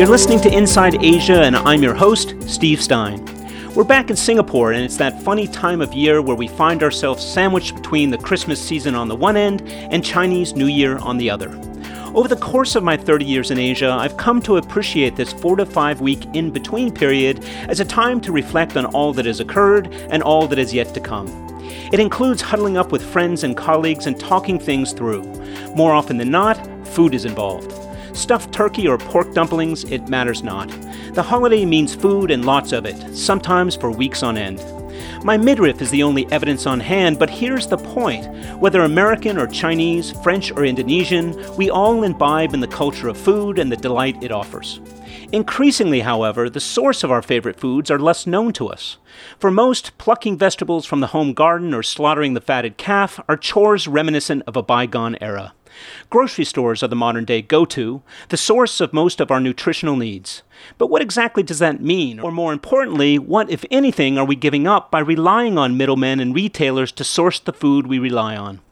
You're listening to Inside Asia, and I'm your host, Steve Stein. We're back in Singapore, and it's that funny time of year where we find ourselves sandwiched between the Christmas season on the one end and Chinese New Year on the other. Over the course of my 30 years in Asia, I've come to appreciate this four to five week in between period as a time to reflect on all that has occurred and all that is yet to come. It includes huddling up with friends and colleagues and talking things through. More often than not, food is involved. Stuffed turkey or pork dumplings, it matters not. The holiday means food and lots of it, sometimes for weeks on end. My midriff is the only evidence on hand, but here's the point. Whether American or Chinese, French or Indonesian, we all imbibe in the culture of food and the delight it offers. Increasingly, however, the source of our favorite foods are less known to us. For most, plucking vegetables from the home garden or slaughtering the fatted calf are chores reminiscent of a bygone era. Grocery stores are the modern day go to, the source of most of our nutritional needs. But what exactly does that mean? Or more importantly, what, if anything, are we giving up by relying on middlemen and retailers to source the food we rely on?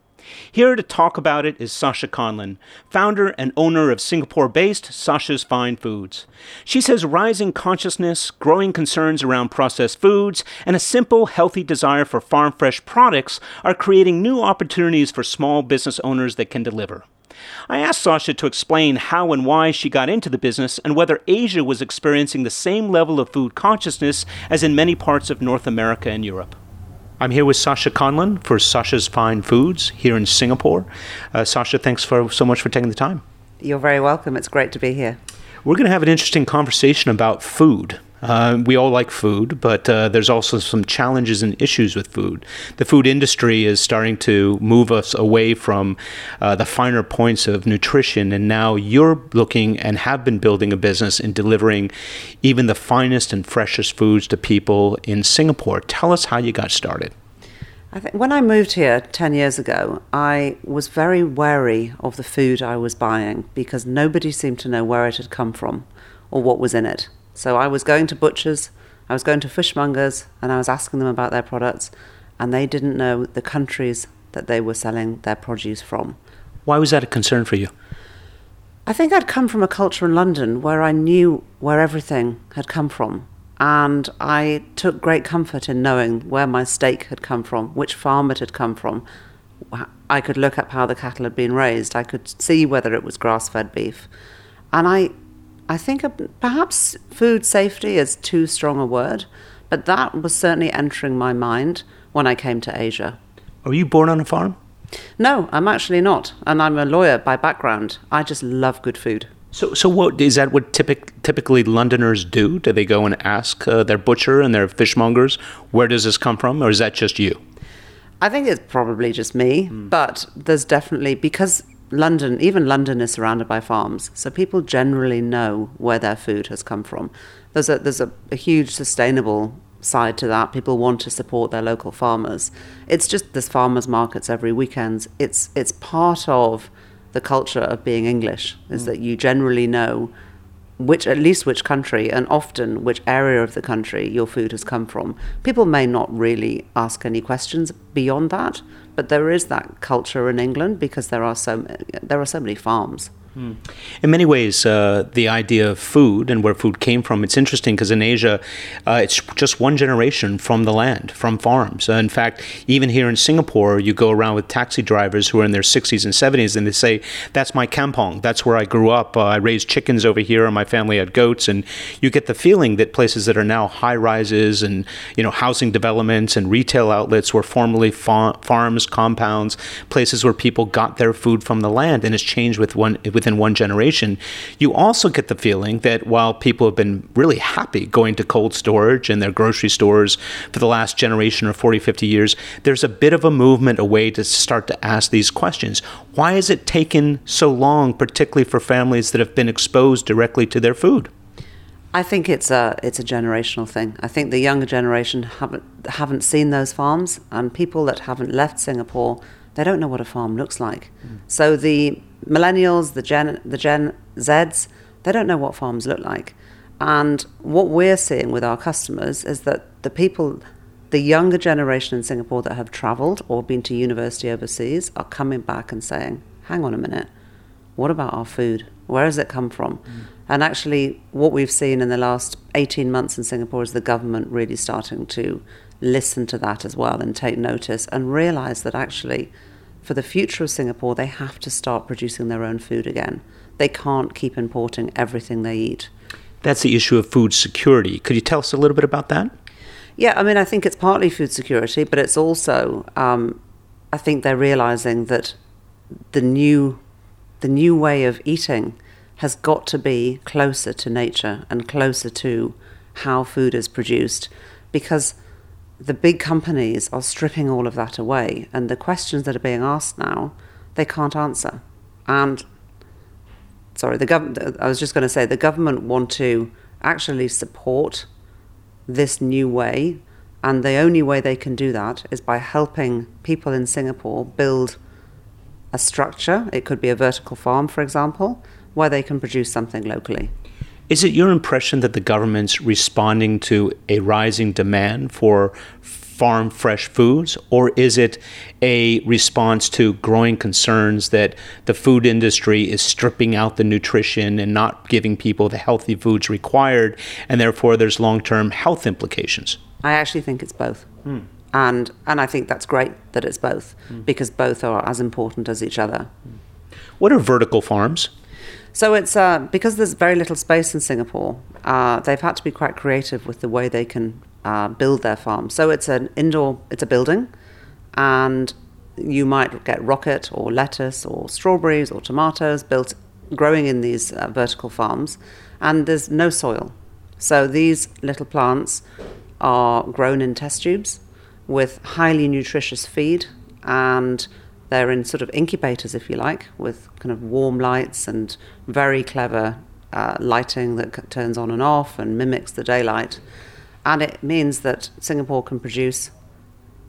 Here to talk about it is Sasha Conlon, founder and owner of Singapore based Sasha's Fine Foods. She says rising consciousness, growing concerns around processed foods, and a simple, healthy desire for farm fresh products are creating new opportunities for small business owners that can deliver. I asked Sasha to explain how and why she got into the business and whether Asia was experiencing the same level of food consciousness as in many parts of North America and Europe. I'm here with Sasha Conlon for Sasha's Fine Foods here in Singapore. Uh, Sasha, thanks for so much for taking the time. You're very welcome. It's great to be here. We're going to have an interesting conversation about food. Uh, we all like food, but uh, there's also some challenges and issues with food. The food industry is starting to move us away from uh, the finer points of nutrition, and now you're looking and have been building a business in delivering even the finest and freshest foods to people in Singapore. Tell us how you got started. I think when I moved here 10 years ago, I was very wary of the food I was buying because nobody seemed to know where it had come from or what was in it. So I was going to butchers, I was going to fishmongers, and I was asking them about their products, and they didn't know the countries that they were selling their produce from. Why was that a concern for you? I think I'd come from a culture in London where I knew where everything had come from. And I took great comfort in knowing where my steak had come from, which farm it had come from. I could look up how the cattle had been raised. I could see whether it was grass fed beef. And I I think perhaps food safety is too strong a word, but that was certainly entering my mind when I came to Asia. Are you born on a farm? No, I'm actually not, and I'm a lawyer by background. I just love good food. So, so what is that? What typic, typically Londoners do? Do they go and ask uh, their butcher and their fishmongers, "Where does this come from?" Or is that just you? I think it's probably just me, mm. but there's definitely because London, even London is surrounded by farms, so people generally know where their food has come from. There's a there's a, a, huge sustainable side to that. People want to support their local farmers. It's just there's farmers markets every weekend. It's it's part of the culture of being English is mm. that you generally know which at least which country and often which area of the country your food has come from. People may not really ask any questions beyond that, but there is that culture in England because there are so there are so many farms. Hmm. In many ways, uh, the idea of food and where food came from, it's interesting because in Asia, uh, it's just one generation from the land, from farms. Uh, in fact, even here in Singapore, you go around with taxi drivers who are in their 60s and 70s and they say, That's my kampong. That's where I grew up. Uh, I raised chickens over here and my family had goats. And you get the feeling that places that are now high rises and you know housing developments and retail outlets were formerly fa- farms, compounds, places where people got their food from the land and it's changed with one within within one generation, you also get the feeling that while people have been really happy going to cold storage and their grocery stores for the last generation or 40, 50 years, there's a bit of a movement away to start to ask these questions. Why has it taken so long, particularly for families that have been exposed directly to their food? I think it's a it's a generational thing. I think the younger generation haven't haven't seen those farms, and people that haven't left Singapore, they don't know what a farm looks like. Mm. So the millennials, the Gen, the Gen Zs, they don't know what farms look like. And what we're seeing with our customers is that the people, the younger generation in Singapore that have traveled or been to university overseas are coming back and saying, hang on a minute, what about our food? Where does it come from? Mm. And actually, what we've seen in the last 18 months in Singapore is the government really starting to listen to that as well and take notice and realize that actually, for the future of Singapore, they have to start producing their own food again. They can't keep importing everything they eat. That's the issue of food security. Could you tell us a little bit about that? Yeah, I mean, I think it's partly food security, but it's also, um, I think they're realizing that the new, the new way of eating has got to be closer to nature and closer to how food is produced, because the big companies are stripping all of that away, and the questions that are being asked now, they can't answer. And sorry, the government. I was just going to say the government want to actually support this new way, and the only way they can do that is by helping people in Singapore build a structure. It could be a vertical farm, for example, where they can produce something locally. Is it your impression that the government's responding to a rising demand for farm fresh foods, or is it a response to growing concerns that the food industry is stripping out the nutrition and not giving people the healthy foods required, and therefore there's long term health implications? I actually think it's both. Hmm. And, and I think that's great that it's both, hmm. because both are as important as each other. What are vertical farms? So it's uh, because there's very little space in Singapore. Uh, they've had to be quite creative with the way they can uh, build their farm. So it's an indoor, it's a building, and you might get rocket or lettuce or strawberries or tomatoes built, growing in these uh, vertical farms, and there's no soil. So these little plants are grown in test tubes with highly nutritious feed and they're in sort of incubators, if you like, with kind of warm lights and very clever uh, lighting that turns on and off and mimics the daylight. And it means that Singapore can produce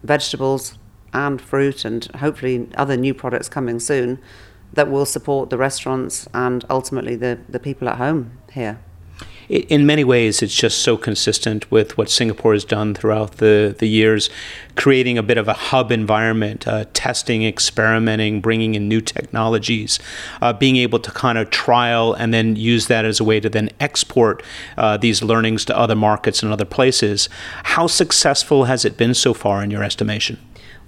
vegetables and fruit and hopefully other new products coming soon that will support the restaurants and ultimately the, the people at home here in many ways, it's just so consistent with what Singapore has done throughout the, the years, creating a bit of a hub environment, uh, testing, experimenting, bringing in new technologies, uh, being able to kind of trial and then use that as a way to then export uh, these learnings to other markets and other places. How successful has it been so far, in your estimation?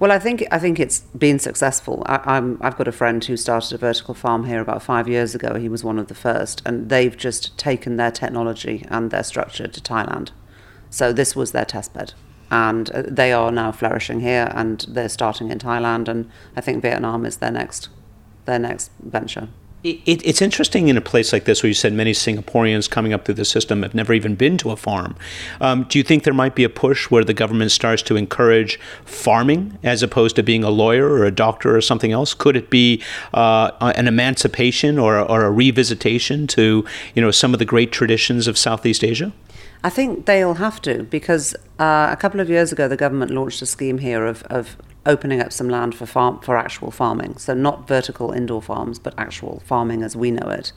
Well, I think I think it's been successful. I, I've got a friend who started a vertical farm here about five years ago. He was one of the first, and they've just taken their technology and their structure to Thailand. So this was their test bed, and uh, they are now flourishing here, and they're starting in Thailand, and I think Vietnam is their next their next venture. It, it's interesting in a place like this where you said many Singaporeans coming up through the system have never even been to a farm. Um, do you think there might be a push where the government starts to encourage farming as opposed to being a lawyer or a doctor or something else? Could it be uh, an emancipation or, or a revisitation to you know some of the great traditions of Southeast Asia? I think they'll have to because uh, a couple of years ago the government launched a scheme here of, of opening up some land for farm for actual farming. So not vertical indoor farms, but actual farming as we know it.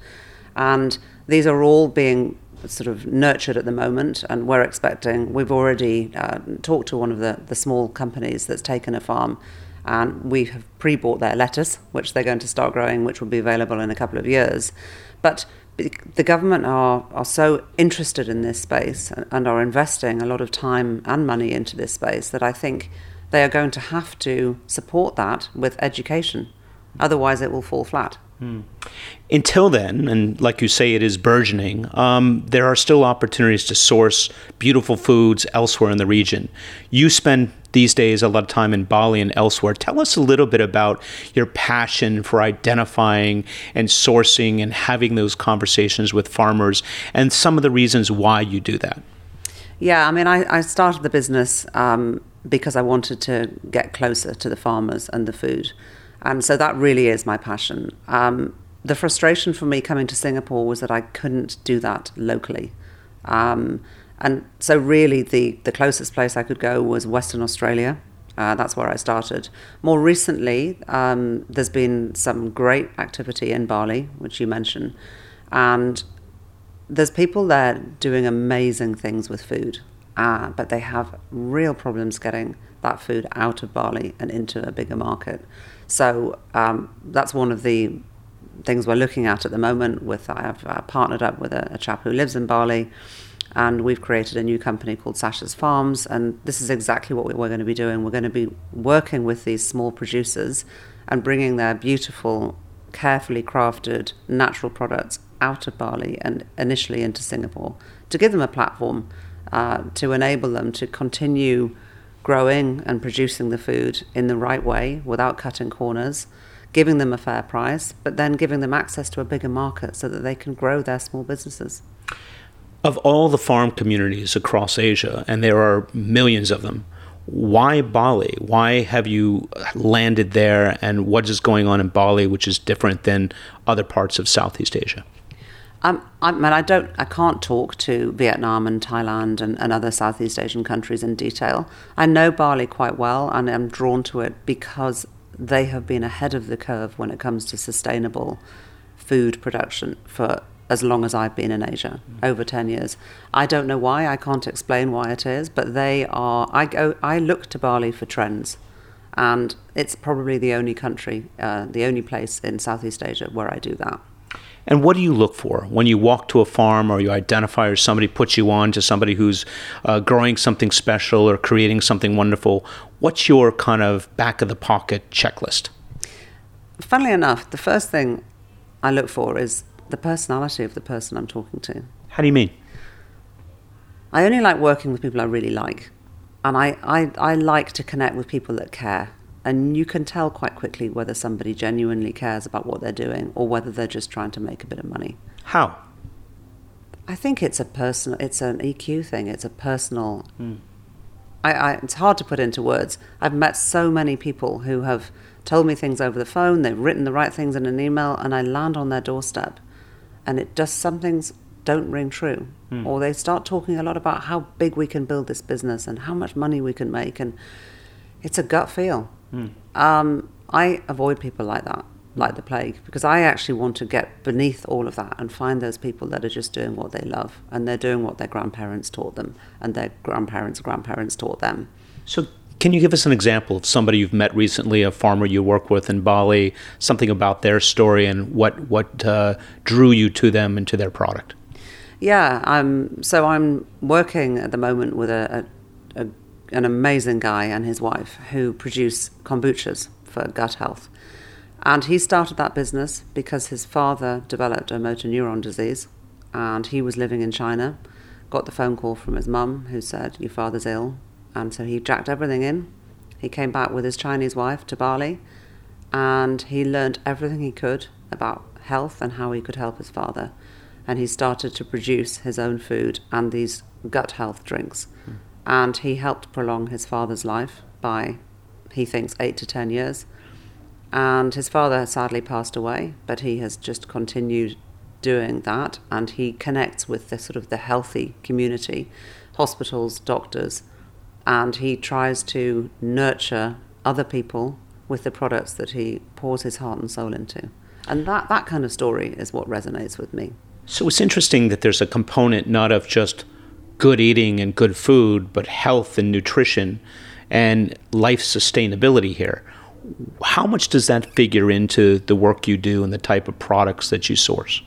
And these are all being sort of nurtured at the moment, and we're expecting. We've already uh, talked to one of the the small companies that's taken a farm. And we have pre-bought their lettuce, which they're going to start growing, which will be available in a couple of years. But the government are, are so interested in this space and are investing a lot of time and money into this space that I think they are going to have to support that with education. Otherwise, it will fall flat. Hmm. Until then, and like you say, it is burgeoning, um, there are still opportunities to source beautiful foods elsewhere in the region. You spend these days a lot of time in Bali and elsewhere. Tell us a little bit about your passion for identifying and sourcing and having those conversations with farmers and some of the reasons why you do that. Yeah, I mean, I, I started the business um, because I wanted to get closer to the farmers and the food. And so that really is my passion. Um, the frustration for me coming to Singapore was that I couldn't do that locally. Um, and so, really, the, the closest place I could go was Western Australia. Uh, that's where I started. More recently, um, there's been some great activity in Bali, which you mentioned. And there's people there doing amazing things with food uh, but they have real problems getting that food out of Bali and into a bigger market. So um, that's one of the things we're looking at at the moment. With I have uh, partnered up with a, a chap who lives in Bali, and we've created a new company called Sasha's Farms. And this is exactly what we're going to be doing. We're going to be working with these small producers and bringing their beautiful, carefully crafted natural products out of Bali and initially into Singapore to give them a platform uh, to enable them to continue growing and producing the food in the right way without cutting corners, giving them a fair price, but then giving them access to a bigger market so that they can grow their small businesses. Of all the farm communities across Asia, and there are millions of them, why Bali? Why have you landed there, and what is going on in Bali which is different than other parts of Southeast Asia? Um, I mean, I don't, I can't talk to Vietnam and Thailand and, and other Southeast Asian countries in detail. I know Bali quite well, and I'm drawn to it because they have been ahead of the curve when it comes to sustainable food production for as long as I've been in Asia, mm. over 10 years. I don't know why, I can't explain why it is, but they are, I go, I look to Bali for trends. And it's probably the only country, uh, the only place in Southeast Asia where I do that. And what do you look for when you walk to a farm or you identify or somebody puts you on to somebody who's uh, growing something special or creating something wonderful? What's your kind of back of the pocket checklist? Funnily enough, the first thing I look for is the personality of the person I'm talking to. How do you mean? I only like working with people I really like. And I, I, I like to connect with people that care and you can tell quite quickly whether somebody genuinely cares about what they're doing or whether they're just trying to make a bit of money. How? I think it's a personal, it's an EQ thing. It's a personal. Mm. I, I, it's hard to put into words. I've met so many people who have told me things over the phone. They've written the right things in an email, and I land on their doorstep, and it just some things don't ring true, mm. or they start talking a lot about how big we can build this business and how much money we can make, and it's a gut feel. Mm. Um, I avoid people like that, like the plague, because I actually want to get beneath all of that and find those people that are just doing what they love and they're doing what their grandparents taught them and their grandparents' grandparents taught them. So, can you give us an example of somebody you've met recently, a farmer you work with in Bali, something about their story and what what uh, drew you to them and to their product? Yeah, um, so I'm working at the moment with a, an amazing guy and his wife who produce kombuchas for gut health. And he started that business because his father developed a motor neuron disease and he was living in China. Got the phone call from his mum who said, Your father's ill. And so he jacked everything in. He came back with his Chinese wife to Bali and he learned everything he could about health and how he could help his father. And he started to produce his own food and these gut health drinks. Mm and he helped prolong his father's life by, he thinks, eight to ten years. And his father sadly passed away, but he has just continued doing that, and he connects with the sort of the healthy community, hospitals, doctors, and he tries to nurture other people with the products that he pours his heart and soul into. And that, that kind of story is what resonates with me. So it's interesting that there's a component not of just good eating and good food, but health and nutrition and life sustainability here. How much does that figure into the work you do and the type of products that you source?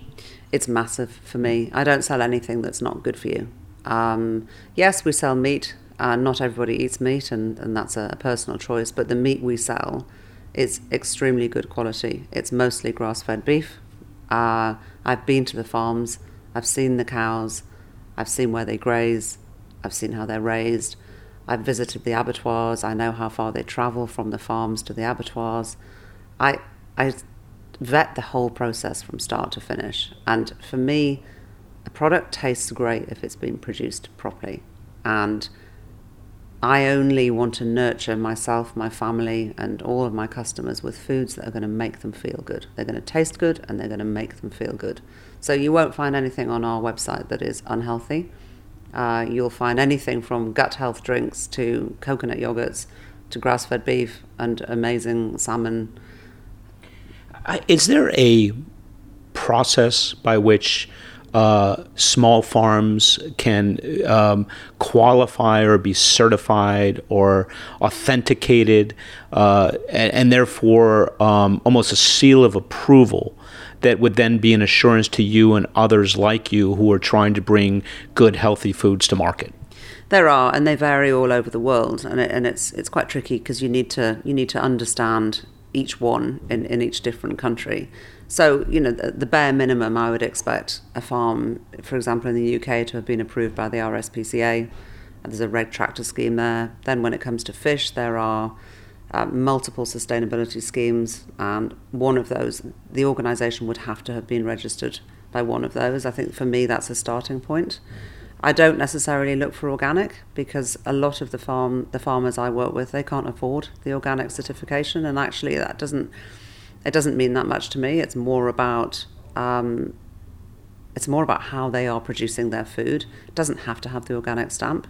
It's massive for me. I don't sell anything that's not good for you. Um, yes, we sell meat. Uh, not everybody eats meat, and, and that's a personal choice, but the meat we sell is extremely good quality. It's mostly grass fed beef. Uh, I've been to the farms, I've seen the cows, I've seen where they graze, I've seen how they're raised. I've visited the abattoirs. I know how far they travel from the farms to the abattoirs. I I vet the whole process from start to finish. And for me, a product tastes great if it's been produced properly. And I only want to nurture myself, my family, and all of my customers with foods that are going to make them feel good. They're going to taste good and they're going to make them feel good. So you won't find anything on our website that is unhealthy. Uh, you'll find anything from gut health drinks to coconut yogurts to grass fed beef and amazing salmon. Is there a process by which uh, small farms can um, qualify or be certified or authenticated, uh, and, and, therefore um, almost a seal of approval that would then be an assurance to you and others like you who are trying to bring good, healthy foods to market? There are, and they vary all over the world, and it, and it's it's quite tricky because you need to you need to understand each one in, in each different country. So, you know, the, the, bare minimum, I would expect a farm, for example, in the UK, to have been approved by the RSPCA. There's a red tractor scheme there. Then, when it comes to fish, there are uh, multiple sustainability schemes, and one of those, the organisation would have to have been registered by one of those. I think for me, that's a starting point. I don't necessarily look for organic because a lot of the farm the farmers I work with they can't afford the organic certification, and actually that doesn't it doesn't mean that much to me. It's more about um, it's more about how they are producing their food. It doesn't have to have the organic stamp.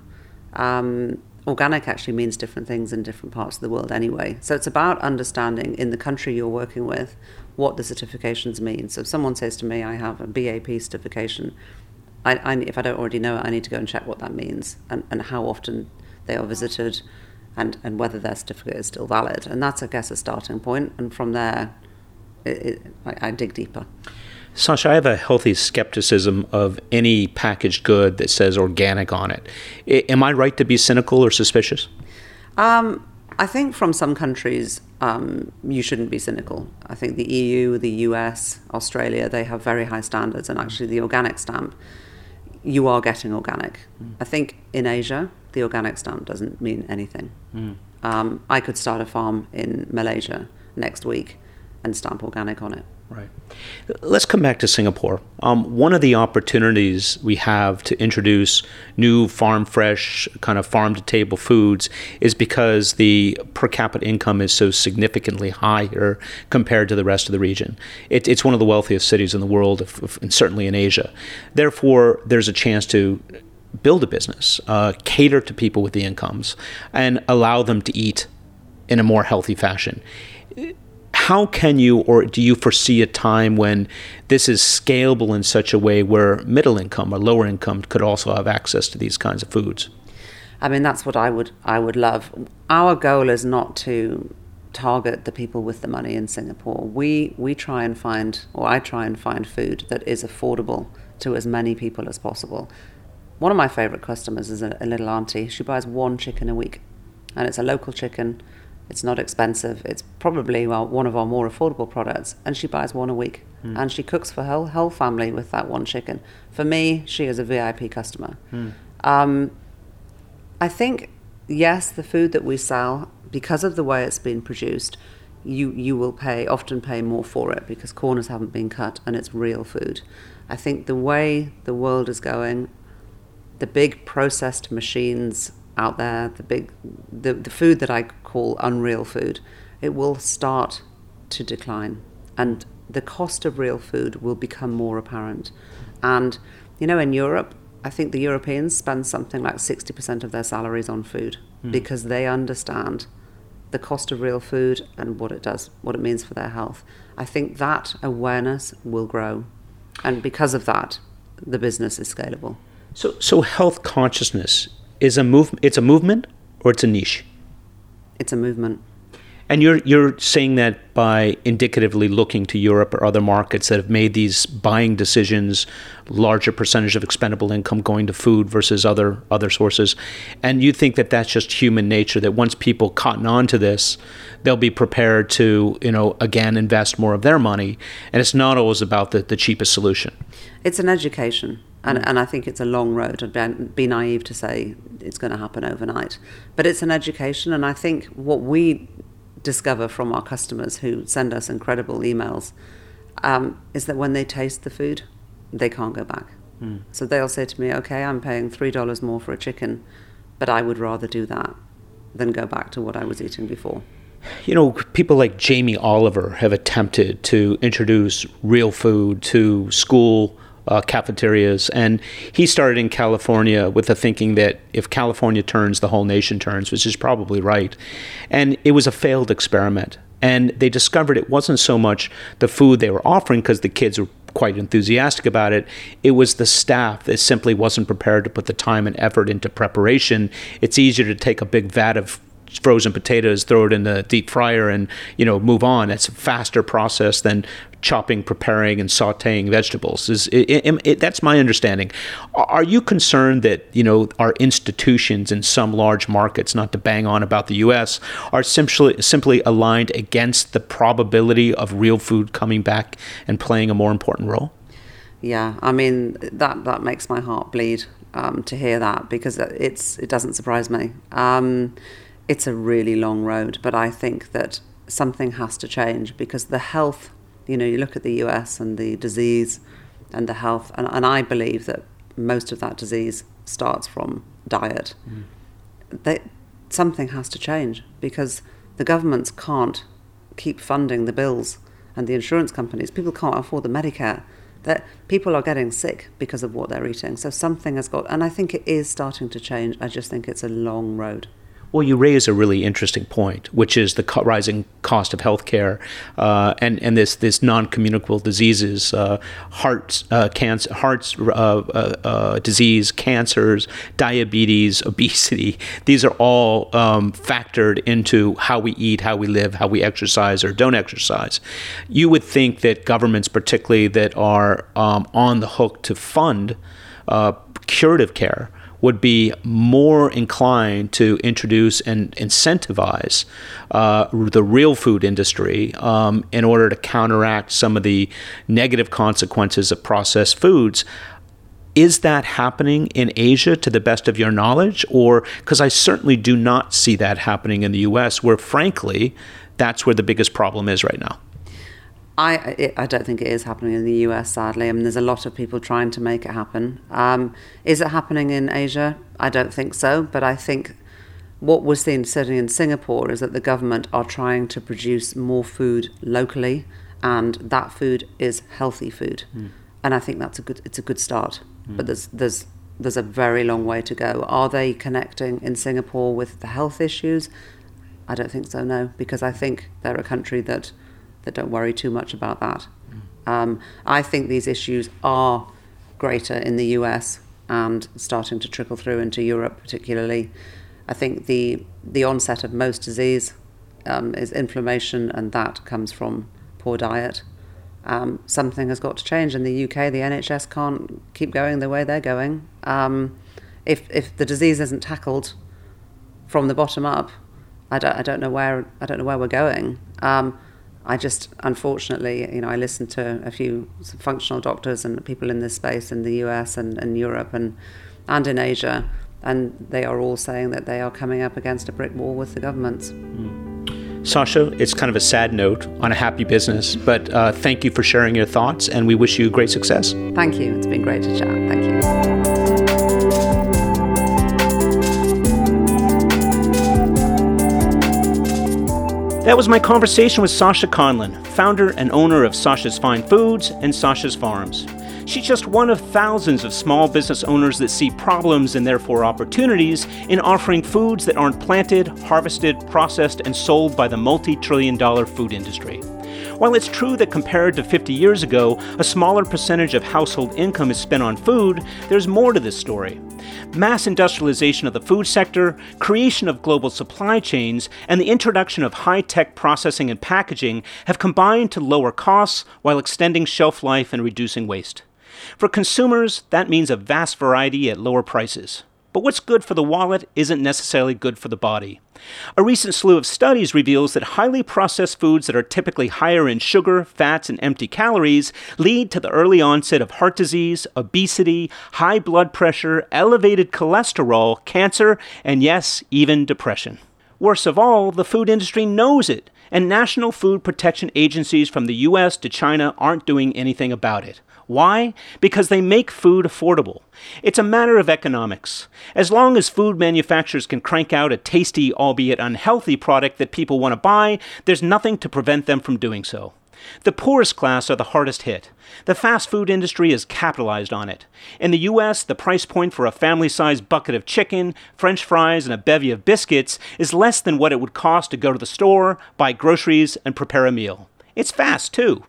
Um, organic actually means different things in different parts of the world anyway. So it's about understanding in the country you're working with what the certifications mean. So if someone says to me, I have a BAP certification, I, I, if I don't already know it, I need to go and check what that means and, and how often they are visited and, and whether their certificate is still valid. And that's, I guess, a starting point. And from there, it, it, I, I dig deeper. Sasha, I have a healthy skepticism of any packaged good that says organic on it. I, am I right to be cynical or suspicious? Um, I think from some countries, um, you shouldn't be cynical. I think the EU, the US, Australia, they have very high standards, and actually, the organic stamp you are getting organic. Mm. I think in Asia, the organic stamp doesn't mean anything. Mm. Um, I could start a farm in Malaysia next week and stamp organic on it. Right. Let's come back to Singapore. Um, one of the opportunities we have to introduce new farm fresh, kind of farm to table foods is because the per capita income is so significantly higher compared to the rest of the region. It, it's one of the wealthiest cities in the world, if, if, and certainly in Asia. Therefore, there's a chance to build a business, uh, cater to people with the incomes, and allow them to eat in a more healthy fashion how can you or do you foresee a time when this is scalable in such a way where middle income or lower income could also have access to these kinds of foods? I mean, that's what I would I would love. Our goal is not to target the people with the money in Singapore. We we try and find, or I try and find food that is affordable to as many people as possible. One of my favorite customers is a, a little auntie. She buys one chicken a week, and it's a local chicken it's not expensive. It's probably well, one of our more affordable products, and she buys one a week. Mm. And she cooks for her whole family with that one chicken. For me, she is a VIP customer. Mm. Um, I think, yes, the food that we sell, because of the way it's been produced, you, you will pay, often pay more for it because corners haven't been cut and it's real food. I think the way the world is going, the big processed machines out there, the big, the, the food that I call unreal food, it will start to decline. And the cost of real food will become more apparent. And, you know, in Europe, I think the Europeans spend something like 60% of their salaries on food mm. because they understand the cost of real food and what it does, what it means for their health. I think that awareness will grow. And because of that, the business is scalable. So, so health consciousness is a move. It's a movement or it's a niche. It's a movement. And you're you're saying that by indicatively looking to Europe or other markets that have made these buying decisions, larger percentage of expendable income going to food versus other other sources, and you think that that's just human nature. That once people cotton on to this, they'll be prepared to you know again invest more of their money, and it's not always about the, the cheapest solution. It's an education. And, and I think it's a long road. I'd be naive to say it's going to happen overnight. But it's an education. And I think what we discover from our customers who send us incredible emails um, is that when they taste the food, they can't go back. Mm. So they'll say to me, okay, I'm paying $3 more for a chicken, but I would rather do that than go back to what I was eating before. You know, people like Jamie Oliver have attempted to introduce real food to school uh, cafeterias. And he started in California with the thinking that if California turns, the whole nation turns, which is probably right. And it was a failed experiment. And they discovered it wasn't so much the food they were offering because the kids were quite enthusiastic about it. It was the staff that simply wasn't prepared to put the time and effort into preparation. It's easier to take a big vat of frozen potatoes, throw it in the deep fryer, and you know move on. That's a faster process than chopping, preparing, and sautéing vegetables. Is it, it, it, that's my understanding. Are you concerned that you know our institutions in some large markets, not to bang on about the U.S., are simply simply aligned against the probability of real food coming back and playing a more important role? Yeah, I mean that that makes my heart bleed um, to hear that because it's it doesn't surprise me. Um, it's a really long road, but I think that something has to change because the health, you know, you look at the US and the disease and the health, and, and I believe that most of that disease starts from diet. Mm. They, something has to change because the governments can't keep funding the bills and the insurance companies. People can't afford the Medicare that people are getting sick because of what they're eating. So something has got, and I think it is starting to change. I just think it's a long road. Well, you raise a really interesting point, which is the co- rising cost of healthcare uh, and and this this non-communicable diseases, uh, heart uh, cancer, hearts uh, uh, uh, disease, cancers, diabetes, obesity. These are all um, factored into how we eat, how we live, how we exercise or don't exercise. You would think that governments, particularly that are um, on the hook to fund curative care would be more inclined to introduce and incentivize uh, the real food industry um, in order to counteract some of the negative consequences of processed foods. Is that happening in Asia to the best of your knowledge? Or because I certainly do not see that happening in the US, where frankly, that's where the biggest problem is right now. I it, I don't think it is happening in the US. Sadly, I mean, there's a lot of people trying to make it happen. Um, is it happening in Asia? I don't think so. But I think what we're seeing certainly in Singapore is that the government are trying to produce more food locally, and that food is healthy food. Mm. And I think that's a good. It's a good start. Mm. But there's there's there's a very long way to go. Are they connecting in Singapore with the health issues? I don't think so. No, because I think they're a country that that don't worry too much about that. Um, I think these issues are greater in the US and starting to trickle through into Europe, particularly. I think the the onset of most disease um, is inflammation, and that comes from poor diet. Um, something has got to change in the UK. The NHS can't keep going the way they're going. Um, if if the disease isn't tackled from the bottom up, I don't I don't know where I don't know where we're going. I just, unfortunately, you know, I listened to a few functional doctors and people in this space in the US and, and Europe and, and in Asia, and they are all saying that they are coming up against a brick wall with the governments. Mm. Sasha, it's kind of a sad note on a happy business, but uh, thank you for sharing your thoughts, and we wish you great success. Thank you. It's been great to chat. Thank you. That was my conversation with Sasha Conlon, founder and owner of Sasha's Fine Foods and Sasha's Farms. She's just one of thousands of small business owners that see problems and therefore opportunities in offering foods that aren't planted, harvested, processed, and sold by the multi trillion dollar food industry. While it's true that compared to 50 years ago, a smaller percentage of household income is spent on food, there's more to this story. Mass industrialization of the food sector, creation of global supply chains, and the introduction of high tech processing and packaging have combined to lower costs while extending shelf life and reducing waste. For consumers, that means a vast variety at lower prices. But what's good for the wallet isn't necessarily good for the body. A recent slew of studies reveals that highly processed foods that are typically higher in sugar, fats, and empty calories lead to the early onset of heart disease, obesity, high blood pressure, elevated cholesterol, cancer, and yes, even depression. Worst of all, the food industry knows it, and national food protection agencies from the US to China aren't doing anything about it. Why? Because they make food affordable. It's a matter of economics. As long as food manufacturers can crank out a tasty, albeit unhealthy product that people want to buy, there's nothing to prevent them from doing so. The poorest class are the hardest hit. The fast food industry has capitalized on it. In the US, the price point for a family sized bucket of chicken, french fries, and a bevy of biscuits is less than what it would cost to go to the store, buy groceries, and prepare a meal. It's fast, too.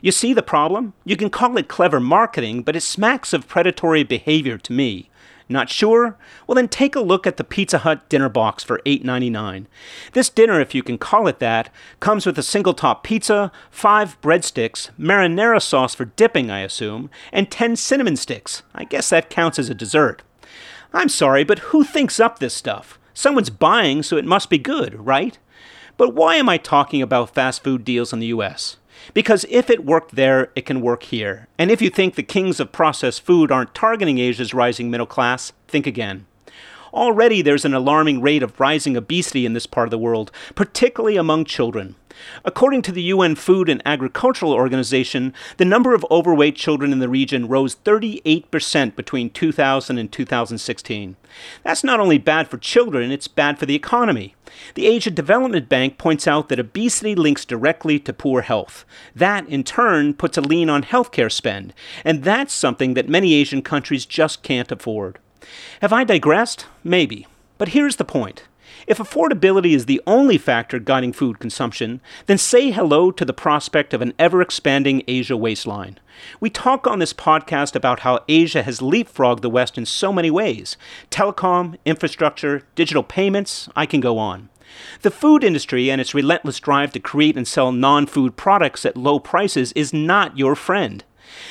You see the problem? You can call it clever marketing, but it smacks of predatory behavior to me. Not sure? Well, then take a look at the Pizza Hut dinner box for $8.99. This dinner, if you can call it that, comes with a single top pizza, five breadsticks, marinara sauce for dipping, I assume, and 10 cinnamon sticks. I guess that counts as a dessert. I'm sorry, but who thinks up this stuff? Someone's buying, so it must be good, right? But why am I talking about fast food deals in the US? Because if it worked there, it can work here. And if you think the kings of processed food aren't targeting Asia's rising middle class, think again. Already there's an alarming rate of rising obesity in this part of the world, particularly among children. According to the UN Food and Agricultural Organization, the number of overweight children in the region rose 38% between 2000 and 2016. That's not only bad for children, it's bad for the economy. The Asia Development Bank points out that obesity links directly to poor health. That, in turn, puts a lien on healthcare spend, and that's something that many Asian countries just can't afford. Have I digressed? Maybe. But here's the point. If affordability is the only factor guiding food consumption, then say hello to the prospect of an ever expanding Asia waistline. We talk on this podcast about how Asia has leapfrogged the West in so many ways telecom, infrastructure, digital payments, I can go on. The food industry and its relentless drive to create and sell non food products at low prices is not your friend.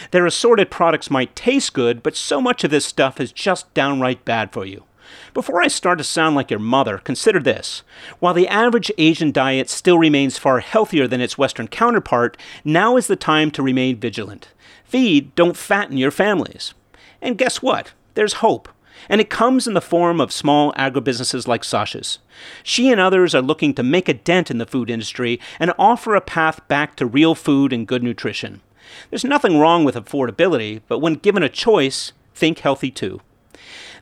Their assorted products might taste good, but so much of this stuff is just downright bad for you. Before I start to sound like your mother, consider this. While the average Asian diet still remains far healthier than its Western counterpart, now is the time to remain vigilant. Feed, don't fatten your families. And guess what? There's hope. And it comes in the form of small agribusinesses like Sasha's. She and others are looking to make a dent in the food industry and offer a path back to real food and good nutrition. There's nothing wrong with affordability, but when given a choice, think healthy too.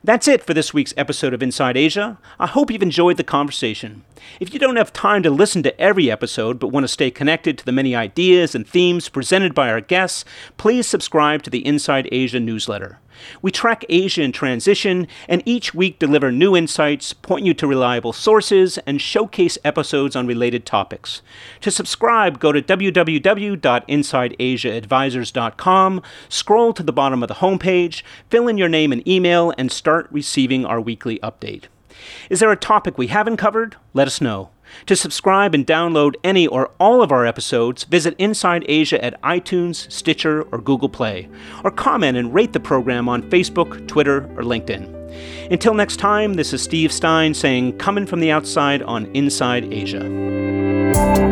That's it for this week's episode of Inside Asia. I hope you've enjoyed the conversation. If you don't have time to listen to every episode but want to stay connected to the many ideas and themes presented by our guests, please subscribe to the Inside Asia newsletter. We track Asia in transition and each week deliver new insights, point you to reliable sources, and showcase episodes on related topics. To subscribe, go to www.insideasiaadvisors.com, scroll to the bottom of the homepage, fill in your name and email, and start receiving our weekly update. Is there a topic we haven't covered? Let us know. To subscribe and download any or all of our episodes, visit Inside Asia at iTunes, Stitcher, or Google Play, or comment and rate the program on Facebook, Twitter, or LinkedIn. Until next time, this is Steve Stein saying, Coming from the outside on Inside Asia.